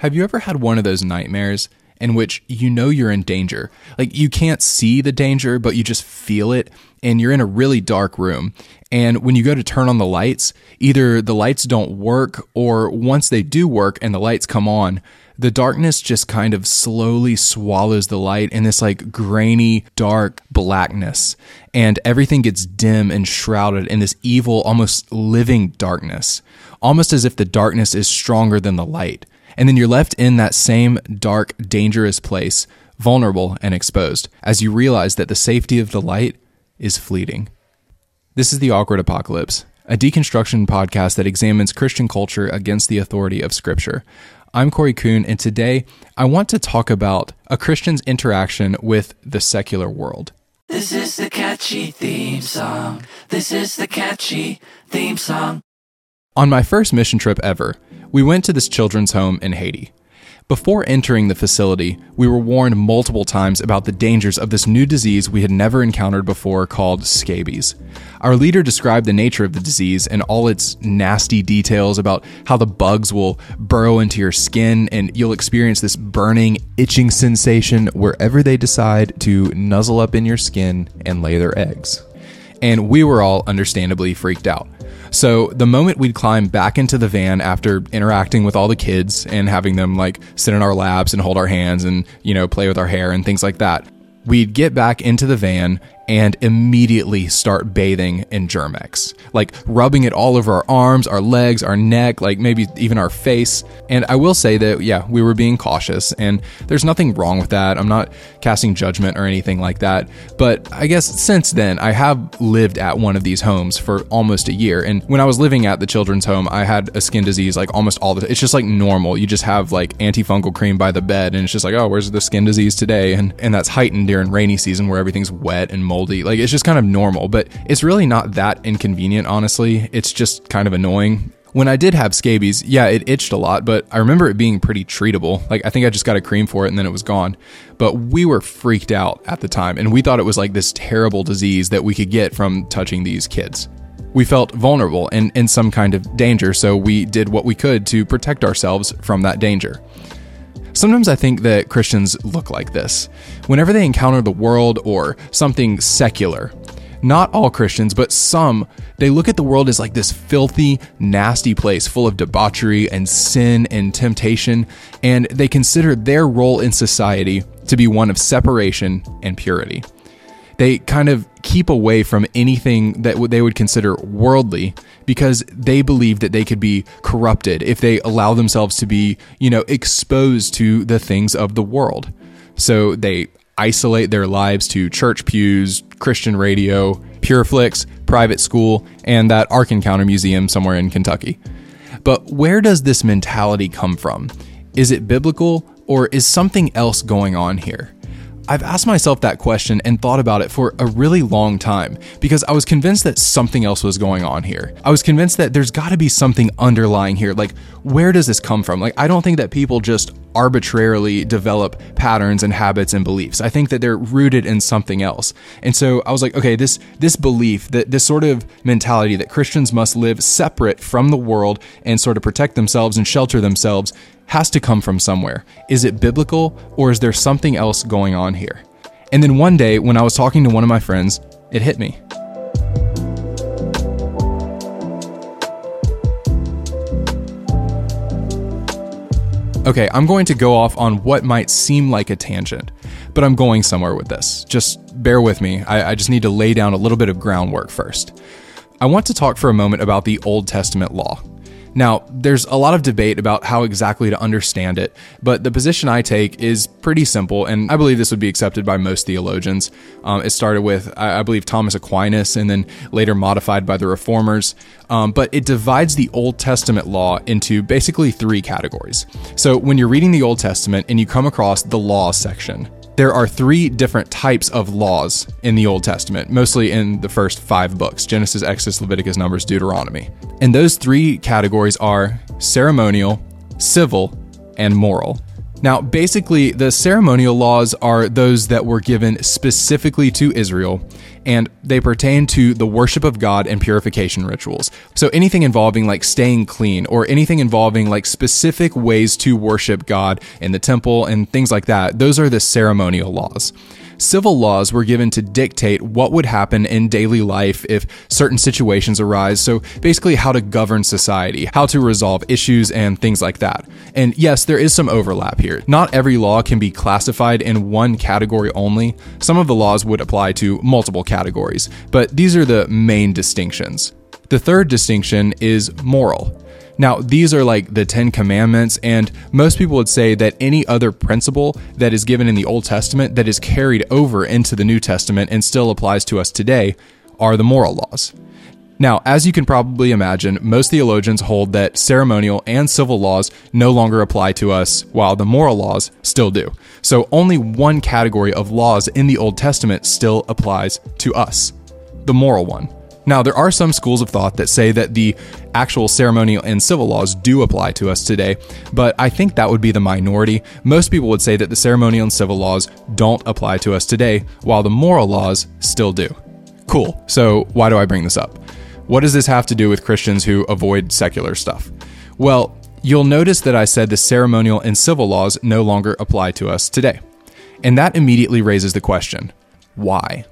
Have you ever had one of those nightmares in which you know you're in danger? Like you can't see the danger, but you just feel it, and you're in a really dark room. And when you go to turn on the lights, either the lights don't work, or once they do work and the lights come on, the darkness just kind of slowly swallows the light in this like grainy, dark blackness. And everything gets dim and shrouded in this evil, almost living darkness, almost as if the darkness is stronger than the light. And then you're left in that same dark, dangerous place, vulnerable and exposed, as you realize that the safety of the light is fleeting. This is The Awkward Apocalypse, a deconstruction podcast that examines Christian culture against the authority of Scripture. I'm Corey Kuhn, and today I want to talk about a Christian's interaction with the secular world. This is the catchy theme song. This is the catchy theme song. On my first mission trip ever, we went to this children's home in Haiti. Before entering the facility, we were warned multiple times about the dangers of this new disease we had never encountered before called scabies. Our leader described the nature of the disease and all its nasty details about how the bugs will burrow into your skin and you'll experience this burning, itching sensation wherever they decide to nuzzle up in your skin and lay their eggs. And we were all understandably freaked out. So the moment we'd climb back into the van after interacting with all the kids and having them like sit in our laps and hold our hands and, you know, play with our hair and things like that, we'd get back into the van and immediately start bathing in Germ-X, like rubbing it all over our arms, our legs, our neck, like maybe even our face. And I will say that, yeah, we were being cautious, and there's nothing wrong with that. I'm not casting judgment or anything like that. But I guess since then, I have lived at one of these homes for almost a year. And when I was living at the children's home, I had a skin disease like almost all the time. It's just like normal. You just have like antifungal cream by the bed, and it's just like, oh, where's the skin disease today? And, and that's heightened during rainy season where everything's wet and moldy. Like it's just kind of normal, but it's really not that inconvenient, honestly. It's just kind of annoying. When I did have scabies, yeah, it itched a lot, but I remember it being pretty treatable. Like I think I just got a cream for it and then it was gone. But we were freaked out at the time and we thought it was like this terrible disease that we could get from touching these kids. We felt vulnerable and in some kind of danger, so we did what we could to protect ourselves from that danger. Sometimes I think that Christians look like this. Whenever they encounter the world or something secular, not all Christians, but some, they look at the world as like this filthy, nasty place full of debauchery and sin and temptation, and they consider their role in society to be one of separation and purity. They kind of keep away from anything that they would consider worldly because they believe that they could be corrupted if they allow themselves to be, you know, exposed to the things of the world. So they isolate their lives to church pews, Christian radio, Pureflix, private school, and that Ark Encounter Museum somewhere in Kentucky. But where does this mentality come from? Is it biblical or is something else going on here? I've asked myself that question and thought about it for a really long time because I was convinced that something else was going on here. I was convinced that there's got to be something underlying here. Like, where does this come from? Like, I don't think that people just arbitrarily develop patterns and habits and beliefs. I think that they're rooted in something else. And so I was like, okay, this this belief, that this sort of mentality that Christians must live separate from the world and sort of protect themselves and shelter themselves has to come from somewhere. Is it biblical or is there something else going on here? And then one day when I was talking to one of my friends, it hit me. Okay, I'm going to go off on what might seem like a tangent, but I'm going somewhere with this. Just bear with me. I, I, just need to lay down a little bit of groundwork first. I want to talk for a moment about the Old Testament law. Now, there's a lot of debate about how exactly to understand it, but the position I take is pretty simple, and I believe this would be accepted by most theologians. Um, it started with, I, believe, Thomas Aquinas, and then later modified by the Reformers. Um, but it divides the Old Testament law into basically three categories. So when you're reading the Old Testament and you come across the law section, there are three different types of laws in the Old Testament, mostly in the first five books Genesis, Exodus, Leviticus, Numbers, Deuteronomy. And those three categories are ceremonial, civil, and moral. Now, basically, the ceremonial laws are those that were given specifically to Israel, and they pertain to the worship of God and purification rituals. So, anything involving like staying clean or anything involving like specific ways to worship God in the temple and things like that, those are the ceremonial laws civil laws were given to dictate what would happen in daily life if certain situations arise. So basically, how to govern society, how to resolve issues, and things like that. And yes, there is some overlap here. Not every law can be classified in one category only. Some of the laws would apply to multiple categories, but these are the main distinctions. The third distinction is moral. Now, these are like the Ten Commandments, and most people would say that any other principle that is given in the Old Testament that is carried over into the New Testament and still applies to us today are the moral laws. Now, as you can probably imagine, most theologians hold that ceremonial and civil laws no longer apply to us, while the moral laws still do. So, only one category of laws in the Old Testament still applies to us the moral one. Now, there are some schools of thought that say that the actual ceremonial and civil laws do apply to us today, but I think that would be the minority. Most people would say that the ceremonial and civil laws don't apply to us today, while the moral laws still do. Cool. So, why do I bring this up? What does this have to do with Christians who avoid secular stuff? Well, you'll notice that I said the ceremonial and civil laws no longer apply to us today. And that immediately raises the question why?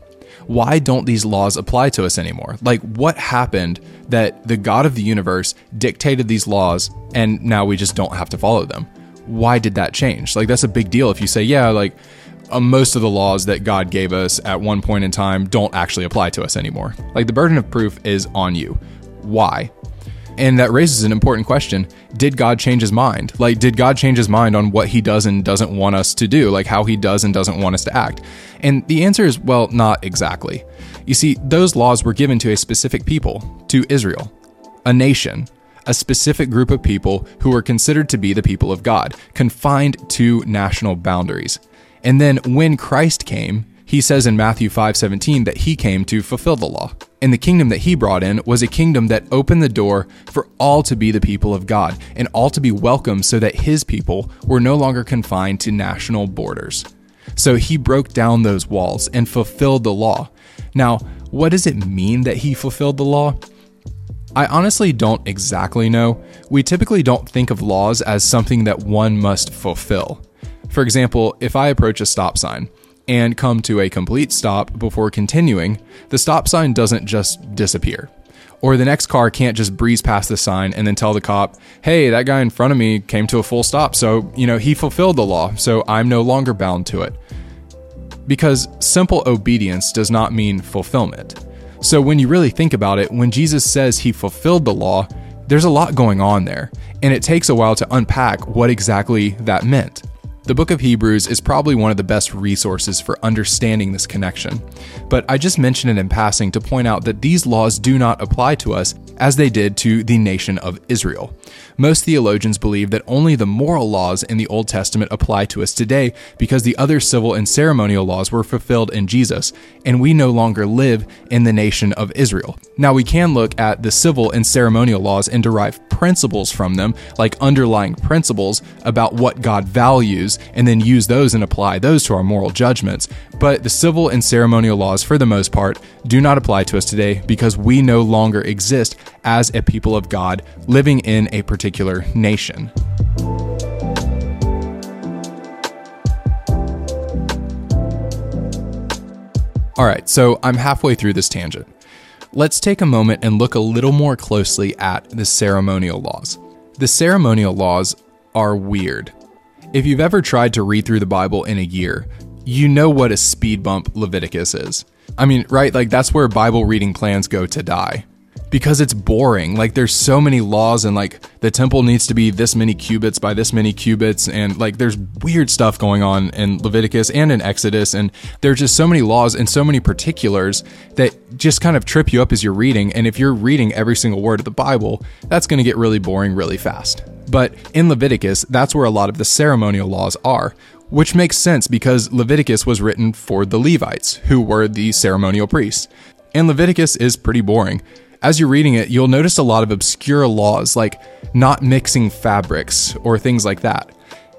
Why don't these laws apply to us anymore? Like, what happened that the God of the universe dictated these laws and now we just don't have to follow them? Why did that change? Like, that's a big deal if you say, yeah, like, uh, most of the laws that God gave us at one point in time don't actually apply to us anymore. Like, the burden of proof is on you. Why? And that raises an important question. Did God change his mind? Like, did God change his mind on what he does and doesn't want us to do? Like, how he does and doesn't want us to act? And the answer is, well, not exactly. You see, those laws were given to a specific people, to Israel, a nation, a specific group of people who were considered to be the people of God, confined to national boundaries. And then when Christ came, he says in Matthew 5:17 that he came to fulfill the law. And the kingdom that he brought in was a kingdom that opened the door for all to be the people of God and all to be welcome so that his people were no longer confined to national borders. So he broke down those walls and fulfilled the law. Now, what does it mean that he fulfilled the law? I honestly don't exactly know. We typically don't think of laws as something that one must fulfill. For example, if I approach a stop sign, and come to a complete stop before continuing, the stop sign doesn't just disappear. Or the next car can't just breeze past the sign and then tell the cop, hey, that guy in front of me came to a full stop, so, you know, he fulfilled the law, so I'm no longer bound to it. Because simple obedience does not mean fulfillment. So when you really think about it, when Jesus says he fulfilled the law, there's a lot going on there, and it takes a while to unpack what exactly that meant. The book of Hebrews is probably one of the best resources for understanding this connection, but I just mention it in passing to point out that these laws do not apply to us as they did to the nation of Israel. Most theologians believe that only the moral laws in the Old Testament apply to us today because the other civil and ceremonial laws were fulfilled in Jesus, and we no longer live in the nation of Israel. Now, we can look at the civil and ceremonial laws and derive principles from them, like underlying principles about what God values, and then use those and apply those to our moral judgments. But the civil and ceremonial laws, for the most part, do not apply to us today because we no longer exist as a people of God living in a particular nation. All right, so I'm halfway through this tangent. Let's take a moment and look a little more closely at the ceremonial laws. The ceremonial laws are weird. If you've ever tried to read through the Bible in a year, you know what a speed bump Leviticus is. I mean, right? Like, that's where Bible reading plans go to die because it's boring. Like there's so many laws and like the temple needs to be this many cubits by this many cubits and like there's weird stuff going on in Leviticus and in Exodus and there's just so many laws and so many particulars that just kind of trip you up as you're reading and if you're reading every single word of the Bible, that's going to get really boring really fast. But in Leviticus, that's where a lot of the ceremonial laws are, which makes sense because Leviticus was written for the Levites, who were the ceremonial priests. And Leviticus is pretty boring as you're reading it, you'll notice a lot of obscure laws like not mixing fabrics or things like that.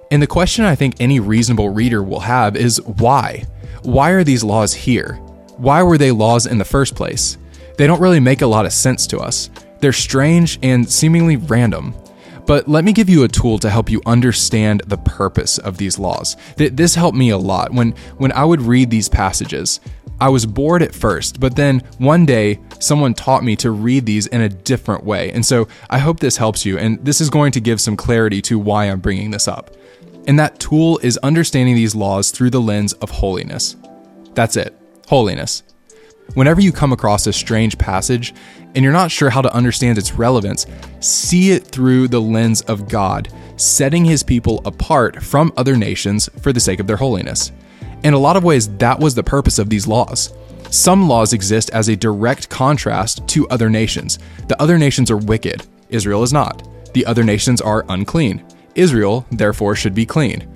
And the question I think any reasonable reader will have is why? Why are these laws here? Why were they laws in the first place? They don't really make a lot of sense to us. They're strange and seemingly random. But let me give you a tool to help you understand the purpose of these laws. This helped me a lot when when I would read these passages. I was bored at first, but then one day someone taught me to read these in a different way. And so I hope this helps you and this is going to give some clarity to why I'm bringing this up. And that tool is understanding these laws through the lens of holiness. That's it. Holiness. Whenever you come across a strange passage and you're not sure how to understand its relevance, see it through the lens of God, setting his people apart from other nations for the sake of their holiness. In a lot of ways, that was the purpose of these laws. Some laws exist as a direct contrast to other nations. The other nations are wicked, Israel is not. The other nations are unclean. Israel, therefore, should be clean.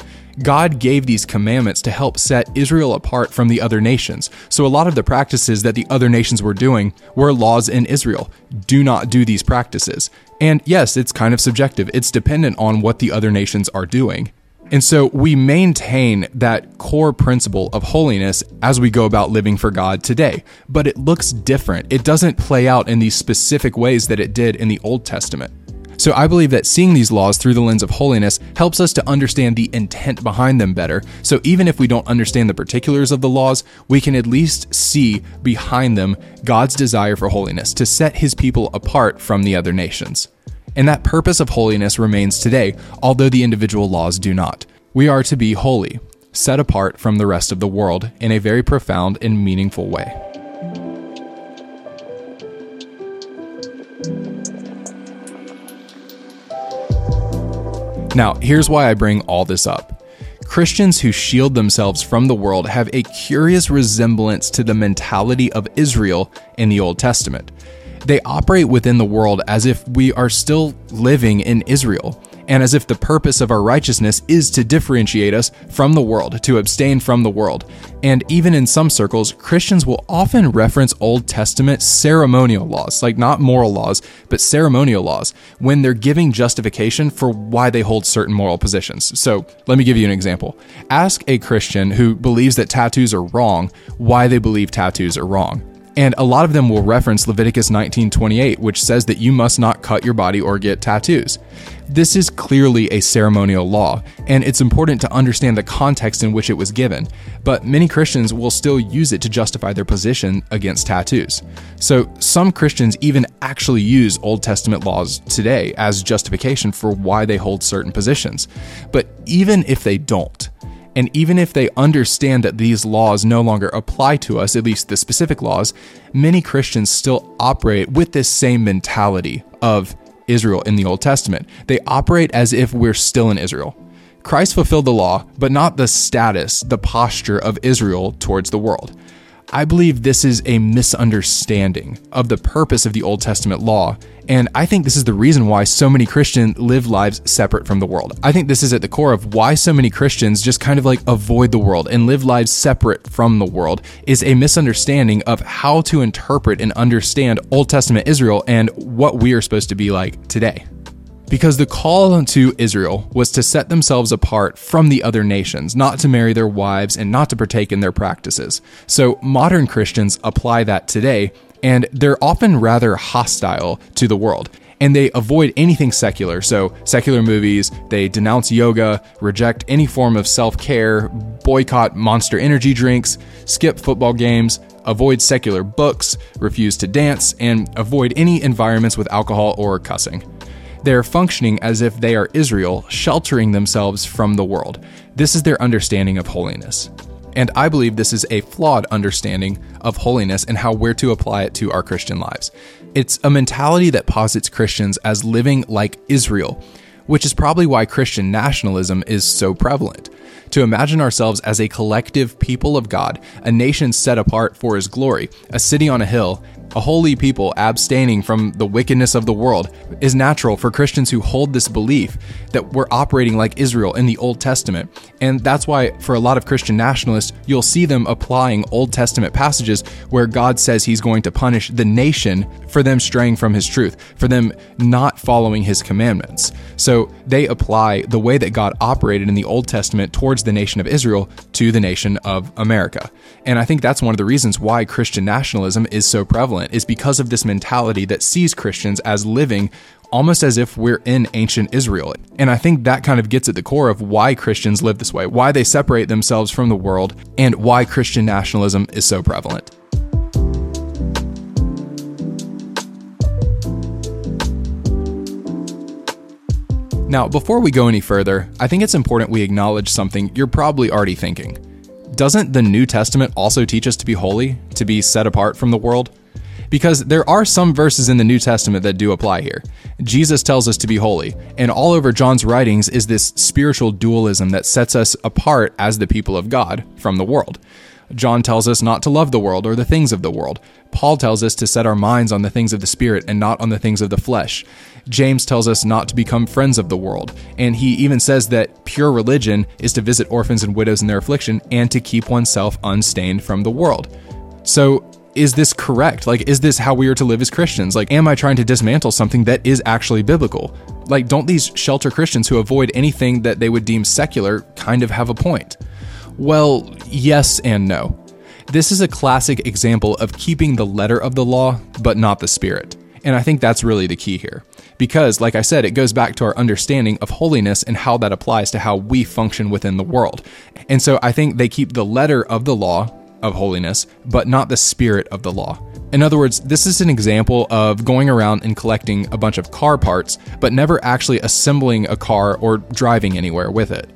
God gave these commandments to help set Israel apart from the other nations. So a lot of the practices that the other nations were doing were laws in Israel. Do not do these practices. And yes, it's kind of subjective. It's dependent on what the other nations are doing. And so we maintain that core principle of holiness as we go about living for God today. But it looks different. It doesn't play out in these specific ways that it did in the Old Testament. So I believe that seeing these laws through the lens of holiness helps us to understand the intent behind them better. So even if we don't understand the particulars of the laws, we can at least see behind them God's desire for holiness to set his people apart from the other nations. And that purpose of holiness remains today, although the individual laws do not. We are to be holy, set apart from the rest of the world in a very profound and meaningful way. Now, here's why I bring all this up. Christians who shield themselves from the world have a curious resemblance to the mentality of Israel in the Old Testament. They operate within the world as if we are still living in Israel and as if the purpose of our righteousness is to differentiate us from the world, to abstain from the world. And even in some circles, Christians will often reference Old Testament ceremonial laws, like not moral laws, but ceremonial laws, when they're giving justification for why they hold certain moral positions. So let me give you an example. Ask a Christian who believes that tattoos are wrong why they believe tattoos are wrong. And a lot of them will reference Leviticus 19:28, which says that you must not cut your body or get tattoos. This is clearly a ceremonial law, and it's important to understand the context in which it was given. But many Christians will still use it to justify their position against tattoos. So some Christians even actually use Old Testament laws today as justification for why they hold certain positions. But even if they don't, and even if they understand that these laws no longer apply to us, at least the specific laws, many Christians still operate with this same mentality of Israel in the Old Testament. They operate as if we're still in Israel. Christ fulfilled the law, but not the status, the posture of Israel towards the world. I believe this is a misunderstanding of the purpose of the Old Testament law, and I think this is the reason why so many Christians live lives separate from the world. I think this is at the core of why so many Christians just kind of like avoid the world and live lives separate from the world is a misunderstanding of how to interpret and understand Old Testament Israel and what we are supposed to be like today because the call to Israel was to set themselves apart from the other nations, not to marry their wives and not to partake in their practices. So modern Christians apply that today, and they're often rather hostile to the world. And they avoid anything secular. So, secular movies, they denounce yoga, reject any form of self care, boycott monster energy drinks, skip football games, avoid secular books, refuse to dance, and avoid any environments with alcohol or cussing. They are functioning as if they are Israel, sheltering themselves from the world. This is their understanding of holiness. And I believe this is a flawed understanding of holiness and how we're to apply it to our Christian lives. It's a mentality that posits Christians as living like Israel, which is probably why Christian nationalism is so prevalent. To imagine ourselves as a collective people of God, a nation set apart for his glory, a city on a hill, a holy people abstaining from the wickedness of the world, is natural for Christians who hold this belief that we're operating like Israel in the Old Testament. And that's why, for a lot of Christian nationalists, you'll see them applying Old Testament passages where God says he's going to punish the nation for them straying from his truth, for them not following his commandments. So they apply the way that God operated in the Old Testament towards the nation of Israel to the nation of America. And I think that's one of the reasons why Christian nationalism is so prevalent, is because of this mentality that sees Christians as living almost as if we're in ancient Israel. And I think that kind of gets at the core of why Christians live this way, why they separate themselves from the world, and why Christian nationalism is so prevalent. Now, before we go any further, I think it's important we acknowledge something you're probably already thinking. Doesn't the New Testament also teach us to be holy, to be set apart from the world? Because there are some verses in the New Testament that do apply here. Jesus tells us to be holy, and all over John's writings is this spiritual dualism that sets us apart as the people of God from the world. John tells us not to love the world or the things of the world. Paul tells us to set our minds on the things of the Spirit and not on the things of the flesh. James tells us not to become friends of the world. And he even says that pure religion is to visit orphans and widows in their affliction and to keep oneself unstained from the world. So, is this correct? Like, is this how we are to live as Christians? Like, am I trying to dismantle something that is actually biblical? Like, don't these shelter Christians who avoid anything that they would deem secular kind of have a point? Well, yes and no. This is a classic example of keeping the letter of the law, but not the spirit. And I think that's really the key here. Because, like I said, it goes back to our understanding of holiness and how that applies to how we function within the world. And so I think they keep the letter of the law of holiness, but not the spirit of the law. In other words, this is an example of going around and collecting a bunch of car parts, but never actually assembling a car or driving anywhere with it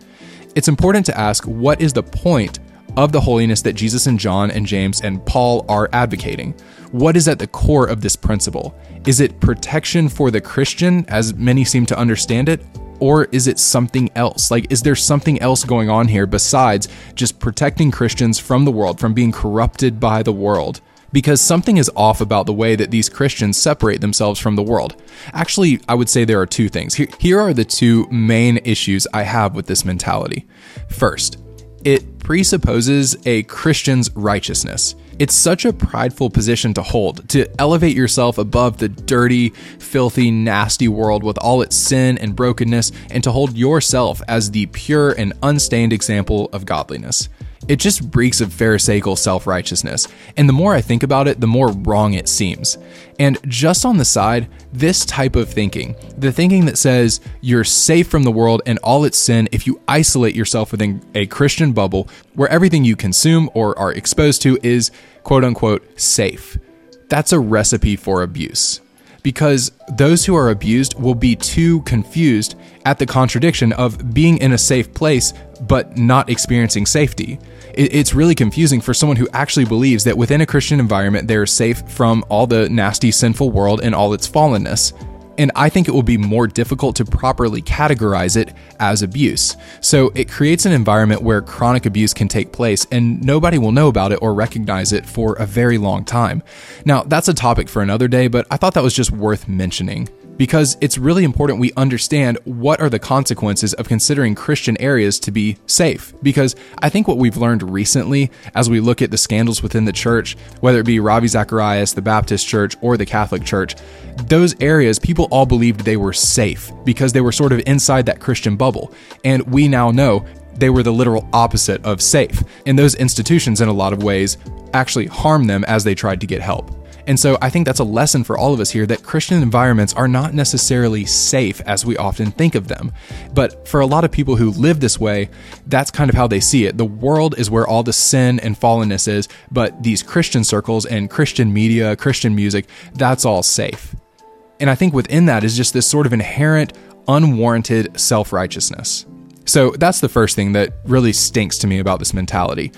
it's important to ask what is the point of the holiness that Jesus and John and James and Paul are advocating? What is at the core of this principle? Is it protection for the Christian, as many seem to understand it? Or is it something else? Like, is there something else going on here besides just protecting Christians from the world, from being corrupted by the world? because something is off about the way that these Christians separate themselves from the world. Actually, I would say there are two things. Here, are the two main issues I have with this mentality. First, it presupposes a Christian's righteousness. It's such a prideful position to hold, to elevate yourself above the dirty, filthy, nasty world with all its sin and brokenness, and to hold yourself as the pure and unstained example of godliness. It just reeks of Pharisaical self righteousness, and the more I think about it, the more wrong it seems. And just on the side, this type of thinking, the thinking that says you're safe from the world and all its sin if you isolate yourself within a Christian bubble where everything you consume or are exposed to is quote unquote safe, that's a recipe for abuse because those who are abused will be too confused at the contradiction of being in a safe place but not experiencing safety. It's really confusing for someone who actually believes that within a Christian environment they're safe from all the nasty, sinful world and all its fallenness and I think it will be more difficult to properly categorize it as abuse. So it creates an environment where chronic abuse can take place and nobody will know about it or recognize it for a very long time. Now, that's a topic for another day, but I thought that was just worth mentioning because it's really important we understand what are the consequences of considering Christian areas to be safe. Because I think what we've learned recently as we look at the scandals within the church, whether it be Ravi Zacharias, the Baptist church, or the Catholic church, those areas people all believed they were safe because they were sort of inside that Christian bubble. And we now know they were the literal opposite of safe. And those institutions, in a lot of ways, actually harmed them as they tried to get help. And so I think that's a lesson for all of us here that Christian environments are not necessarily safe as we often think of them. But for a lot of people who live this way, that's kind of how they see it. The world is where all the sin and fallenness is, but these Christian circles and Christian media, Christian music, that's all safe. And I think within that is just this sort of inherent, unwarranted self righteousness. So that's the first thing that really stinks to me about this mentality.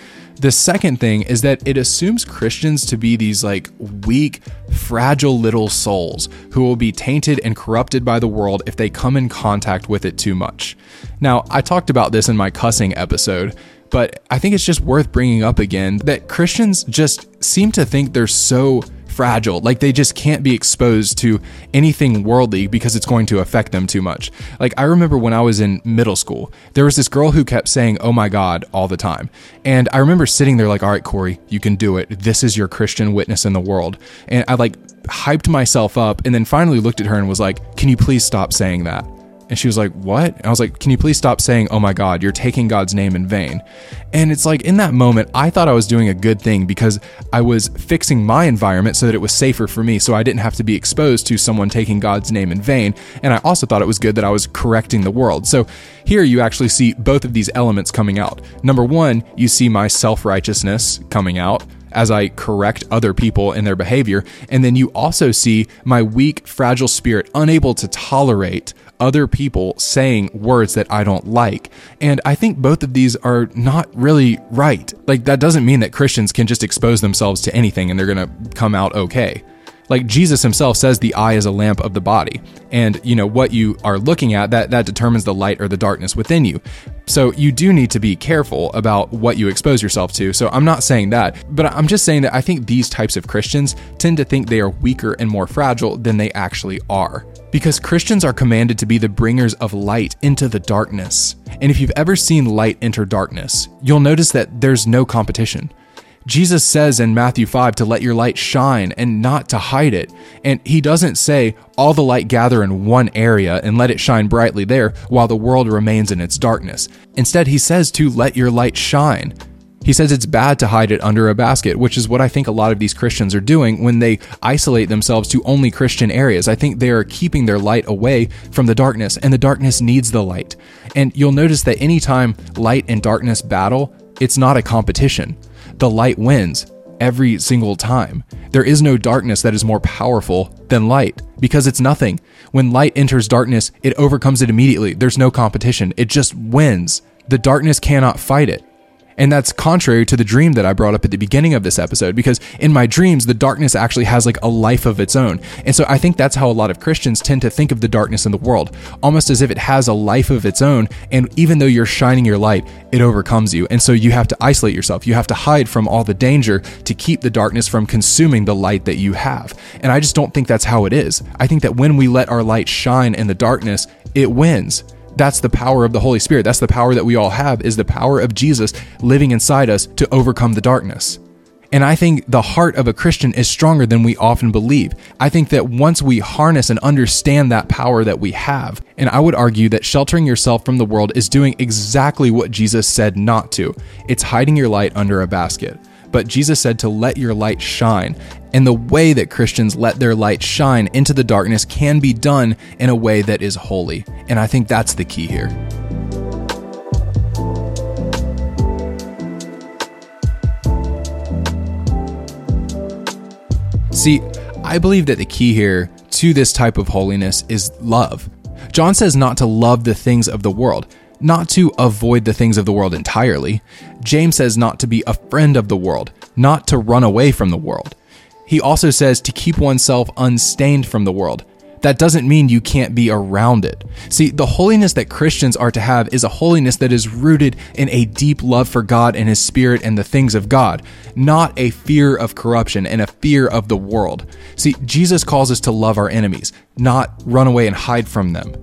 The second thing is that it assumes Christians to be these like weak, fragile little souls who will be tainted and corrupted by the world if they come in contact with it too much. Now, I talked about this in my cussing episode, but I think it's just worth bringing up again that Christians just seem to think they're so fragile. Like they just can't be exposed to anything worldly because it's going to affect them too much. Like I remember when I was in middle school, there was this girl who kept saying, Oh my God, all the time. And I remember sitting there like, All right, Corey, you can do it. This is your Christian witness in the world. And I like hyped myself up and then finally looked at her and was like, Can you please stop saying that? And she was like, What? And I was like, Can you please stop saying, Oh my God, you're taking God's name in vain? And it's like in that moment, I thought I was doing a good thing because I was fixing my environment so that it was safer for me, so I didn't have to be exposed to someone taking God's name in vain. And I also thought it was good that I was correcting the world. So here you actually see both of these elements coming out. Number one, you see my self righteousness coming out as I correct other people in their behavior. And then you also see my weak, fragile spirit unable to tolerate other people saying words that I don't like. And I think both of these are not really right. Like, that doesn't mean that Christians can just expose themselves to anything and they're going to come out okay. Like Jesus himself says the eye is a lamp of the body. And you know what you are looking at that that determines the light or the darkness within you. So you do need to be careful about what you expose yourself to. So I'm not saying that, but I'm just saying that I think these types of Christians tend to think they are weaker and more fragile than they actually are. Because Christians are commanded to be the bringers of light into the darkness. And if you've ever seen light enter darkness, you'll notice that there's no competition. Jesus says in Matthew 5 to let your light shine and not to hide it. And he doesn't say, all the light gather in one area and let it shine brightly there while the world remains in its darkness. Instead, he says to let your light shine. He says it's bad to hide it under a basket, which is what I think a lot of these Christians are doing when they isolate themselves to only Christian areas. I think they are keeping their light away from the darkness, and the darkness needs the light. And you'll notice that anytime light and darkness battle, it's not a competition the light wins every single time. There is no darkness that is more powerful than light because it's nothing. When light enters darkness, it overcomes it immediately. There's no competition, it just wins. The darkness cannot fight it. And that's contrary to the dream that I brought up at the beginning of this episode, because in my dreams, the darkness actually has like a life of its own. And so I think that's how a lot of Christians tend to think of the darkness in the world, almost as if it has a life of its own. And even though you're shining your light, it overcomes you. And so you have to isolate yourself. You have to hide from all the danger to keep the darkness from consuming the light that you have. And I just don't think that's how it is. I think that when we let our light shine in the darkness, it wins. That's the power of the Holy Spirit. That's the power that we all have is the power of Jesus living inside us to overcome the darkness. And I think the heart of a Christian is stronger than we often believe. I think that once we harness and understand that power that we have, and I would argue that sheltering yourself from the world is doing exactly what Jesus said not to. It's hiding your light under a basket. But Jesus said to let your light shine. And the way that Christians let their light shine into the darkness can be done in a way that is holy. And I think that's the key here. See, I believe that the key here to this type of holiness is love. John says not to love the things of the world not to avoid the things of the world entirely. James says not to be a friend of the world, not to run away from the world. He also says to keep oneself unstained from the world. That doesn't mean you can't be around it. See, the holiness that Christians are to have is a holiness that is rooted in a deep love for God and His Spirit and the things of God, not a fear of corruption and a fear of the world. See, Jesus calls us to love our enemies, not run away and hide from them.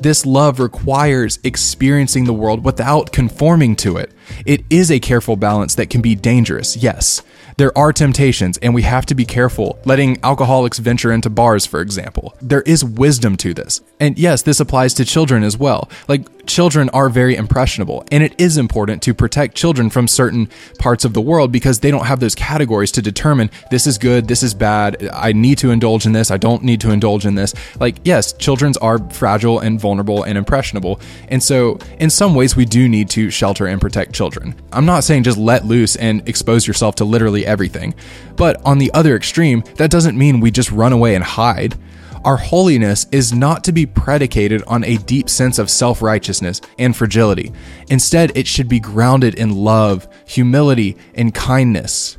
This love requires experiencing the world without conforming to it. It is a careful balance that can be dangerous, yes. There are temptations, and we have to be careful letting alcoholics venture into bars, for example. There is wisdom to this. And yes, this applies to children as well. Like, children are very impressionable, and it is important to protect children from certain parts of the world because they don't have those categories to determine this is good, this is bad, I need to indulge in this, I don't need to indulge in this. Like, yes, children's are fragile and vulnerable and impressionable. And so, in some ways, we do need to shelter and protect children. I'm not saying just let loose and expose yourself to literally everything. But on the other extreme, that doesn't mean we just run away and hide. Our holiness is not to be predicated on a deep sense of self righteousness and fragility. Instead, it should be grounded in love, humility, and kindness.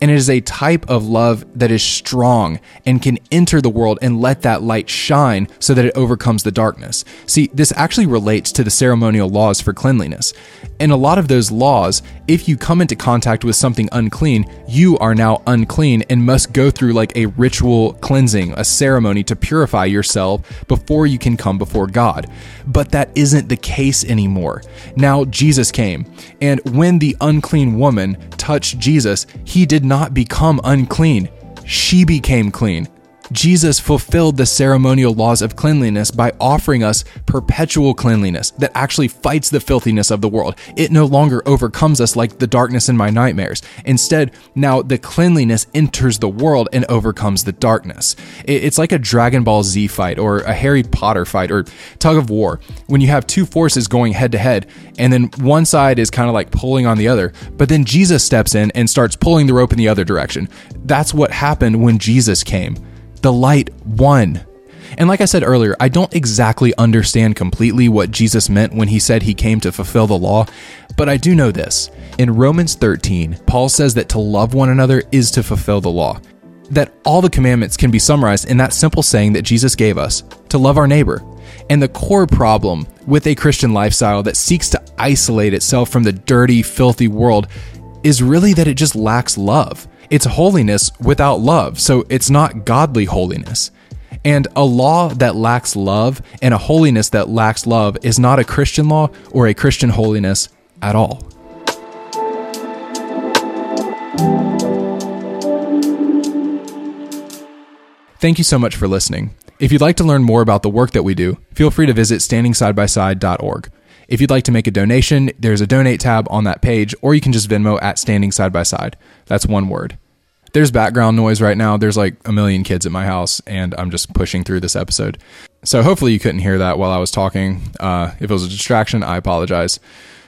And it is a type of love that is strong and can enter the world and let that light shine so that it overcomes the darkness. See, this actually relates to the ceremonial laws for cleanliness. In a lot of those laws, if you come into contact with something unclean, you are now unclean and must go through like a ritual cleansing, a ceremony to purify yourself before you can come before God. But that isn't the case anymore. Now, Jesus came, and when the unclean woman touched Jesus, he did not become unclean. She became clean. Jesus fulfilled the ceremonial laws of cleanliness by offering us perpetual cleanliness that actually fights the filthiness of the world. It no longer overcomes us like the darkness in my nightmares. Instead, now the cleanliness enters the world and overcomes the darkness. It's like a Dragon Ball Z fight or a Harry Potter fight or tug of war when you have two forces going head to head and then one side is kind of like pulling on the other, but then Jesus steps in and starts pulling the rope in the other direction. That's what happened when Jesus came the light won. And like I said earlier, I don't exactly understand completely what Jesus meant when he said he came to fulfill the law, but I do know this. In Romans 13, Paul says that to love one another is to fulfill the law. That all the commandments can be summarized in that simple saying that Jesus gave us to love our neighbor. And the core problem with a Christian lifestyle that seeks to isolate itself from the dirty, filthy world is really that it just lacks love. It's holiness without love, so it's not godly holiness. And a law that lacks love and a holiness that lacks love is not a Christian law or a Christian holiness at all. Thank you so much for listening. If you'd like to learn more about the work that we do, feel free to visit standingsidebyside.org. If you'd like to make a donation, there's a donate tab on that page, or you can just Venmo at standing side by side. That's one word. There's background noise right now. There's like a million kids at my house, and I'm just pushing through this episode. So hopefully you couldn't hear that while I was talking. Uh, if it was a distraction, I apologize.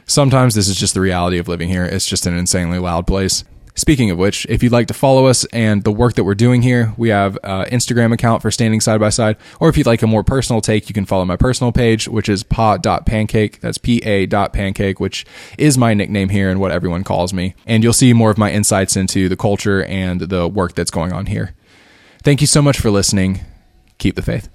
Sometimes this is just the reality of living here. It's just an insanely loud place. Speaking of which, if you'd like to follow us and the work that we're doing here, we have an Instagram account for Standing Side by Side. Or if you'd like a more personal take, you can follow my personal page, which is pa.pancake. That's pa.pancake, which is my nickname here and what everyone calls me. And you'll see more of my insights into the culture and the work that's going on here. Thank you so much for listening. Keep the faith.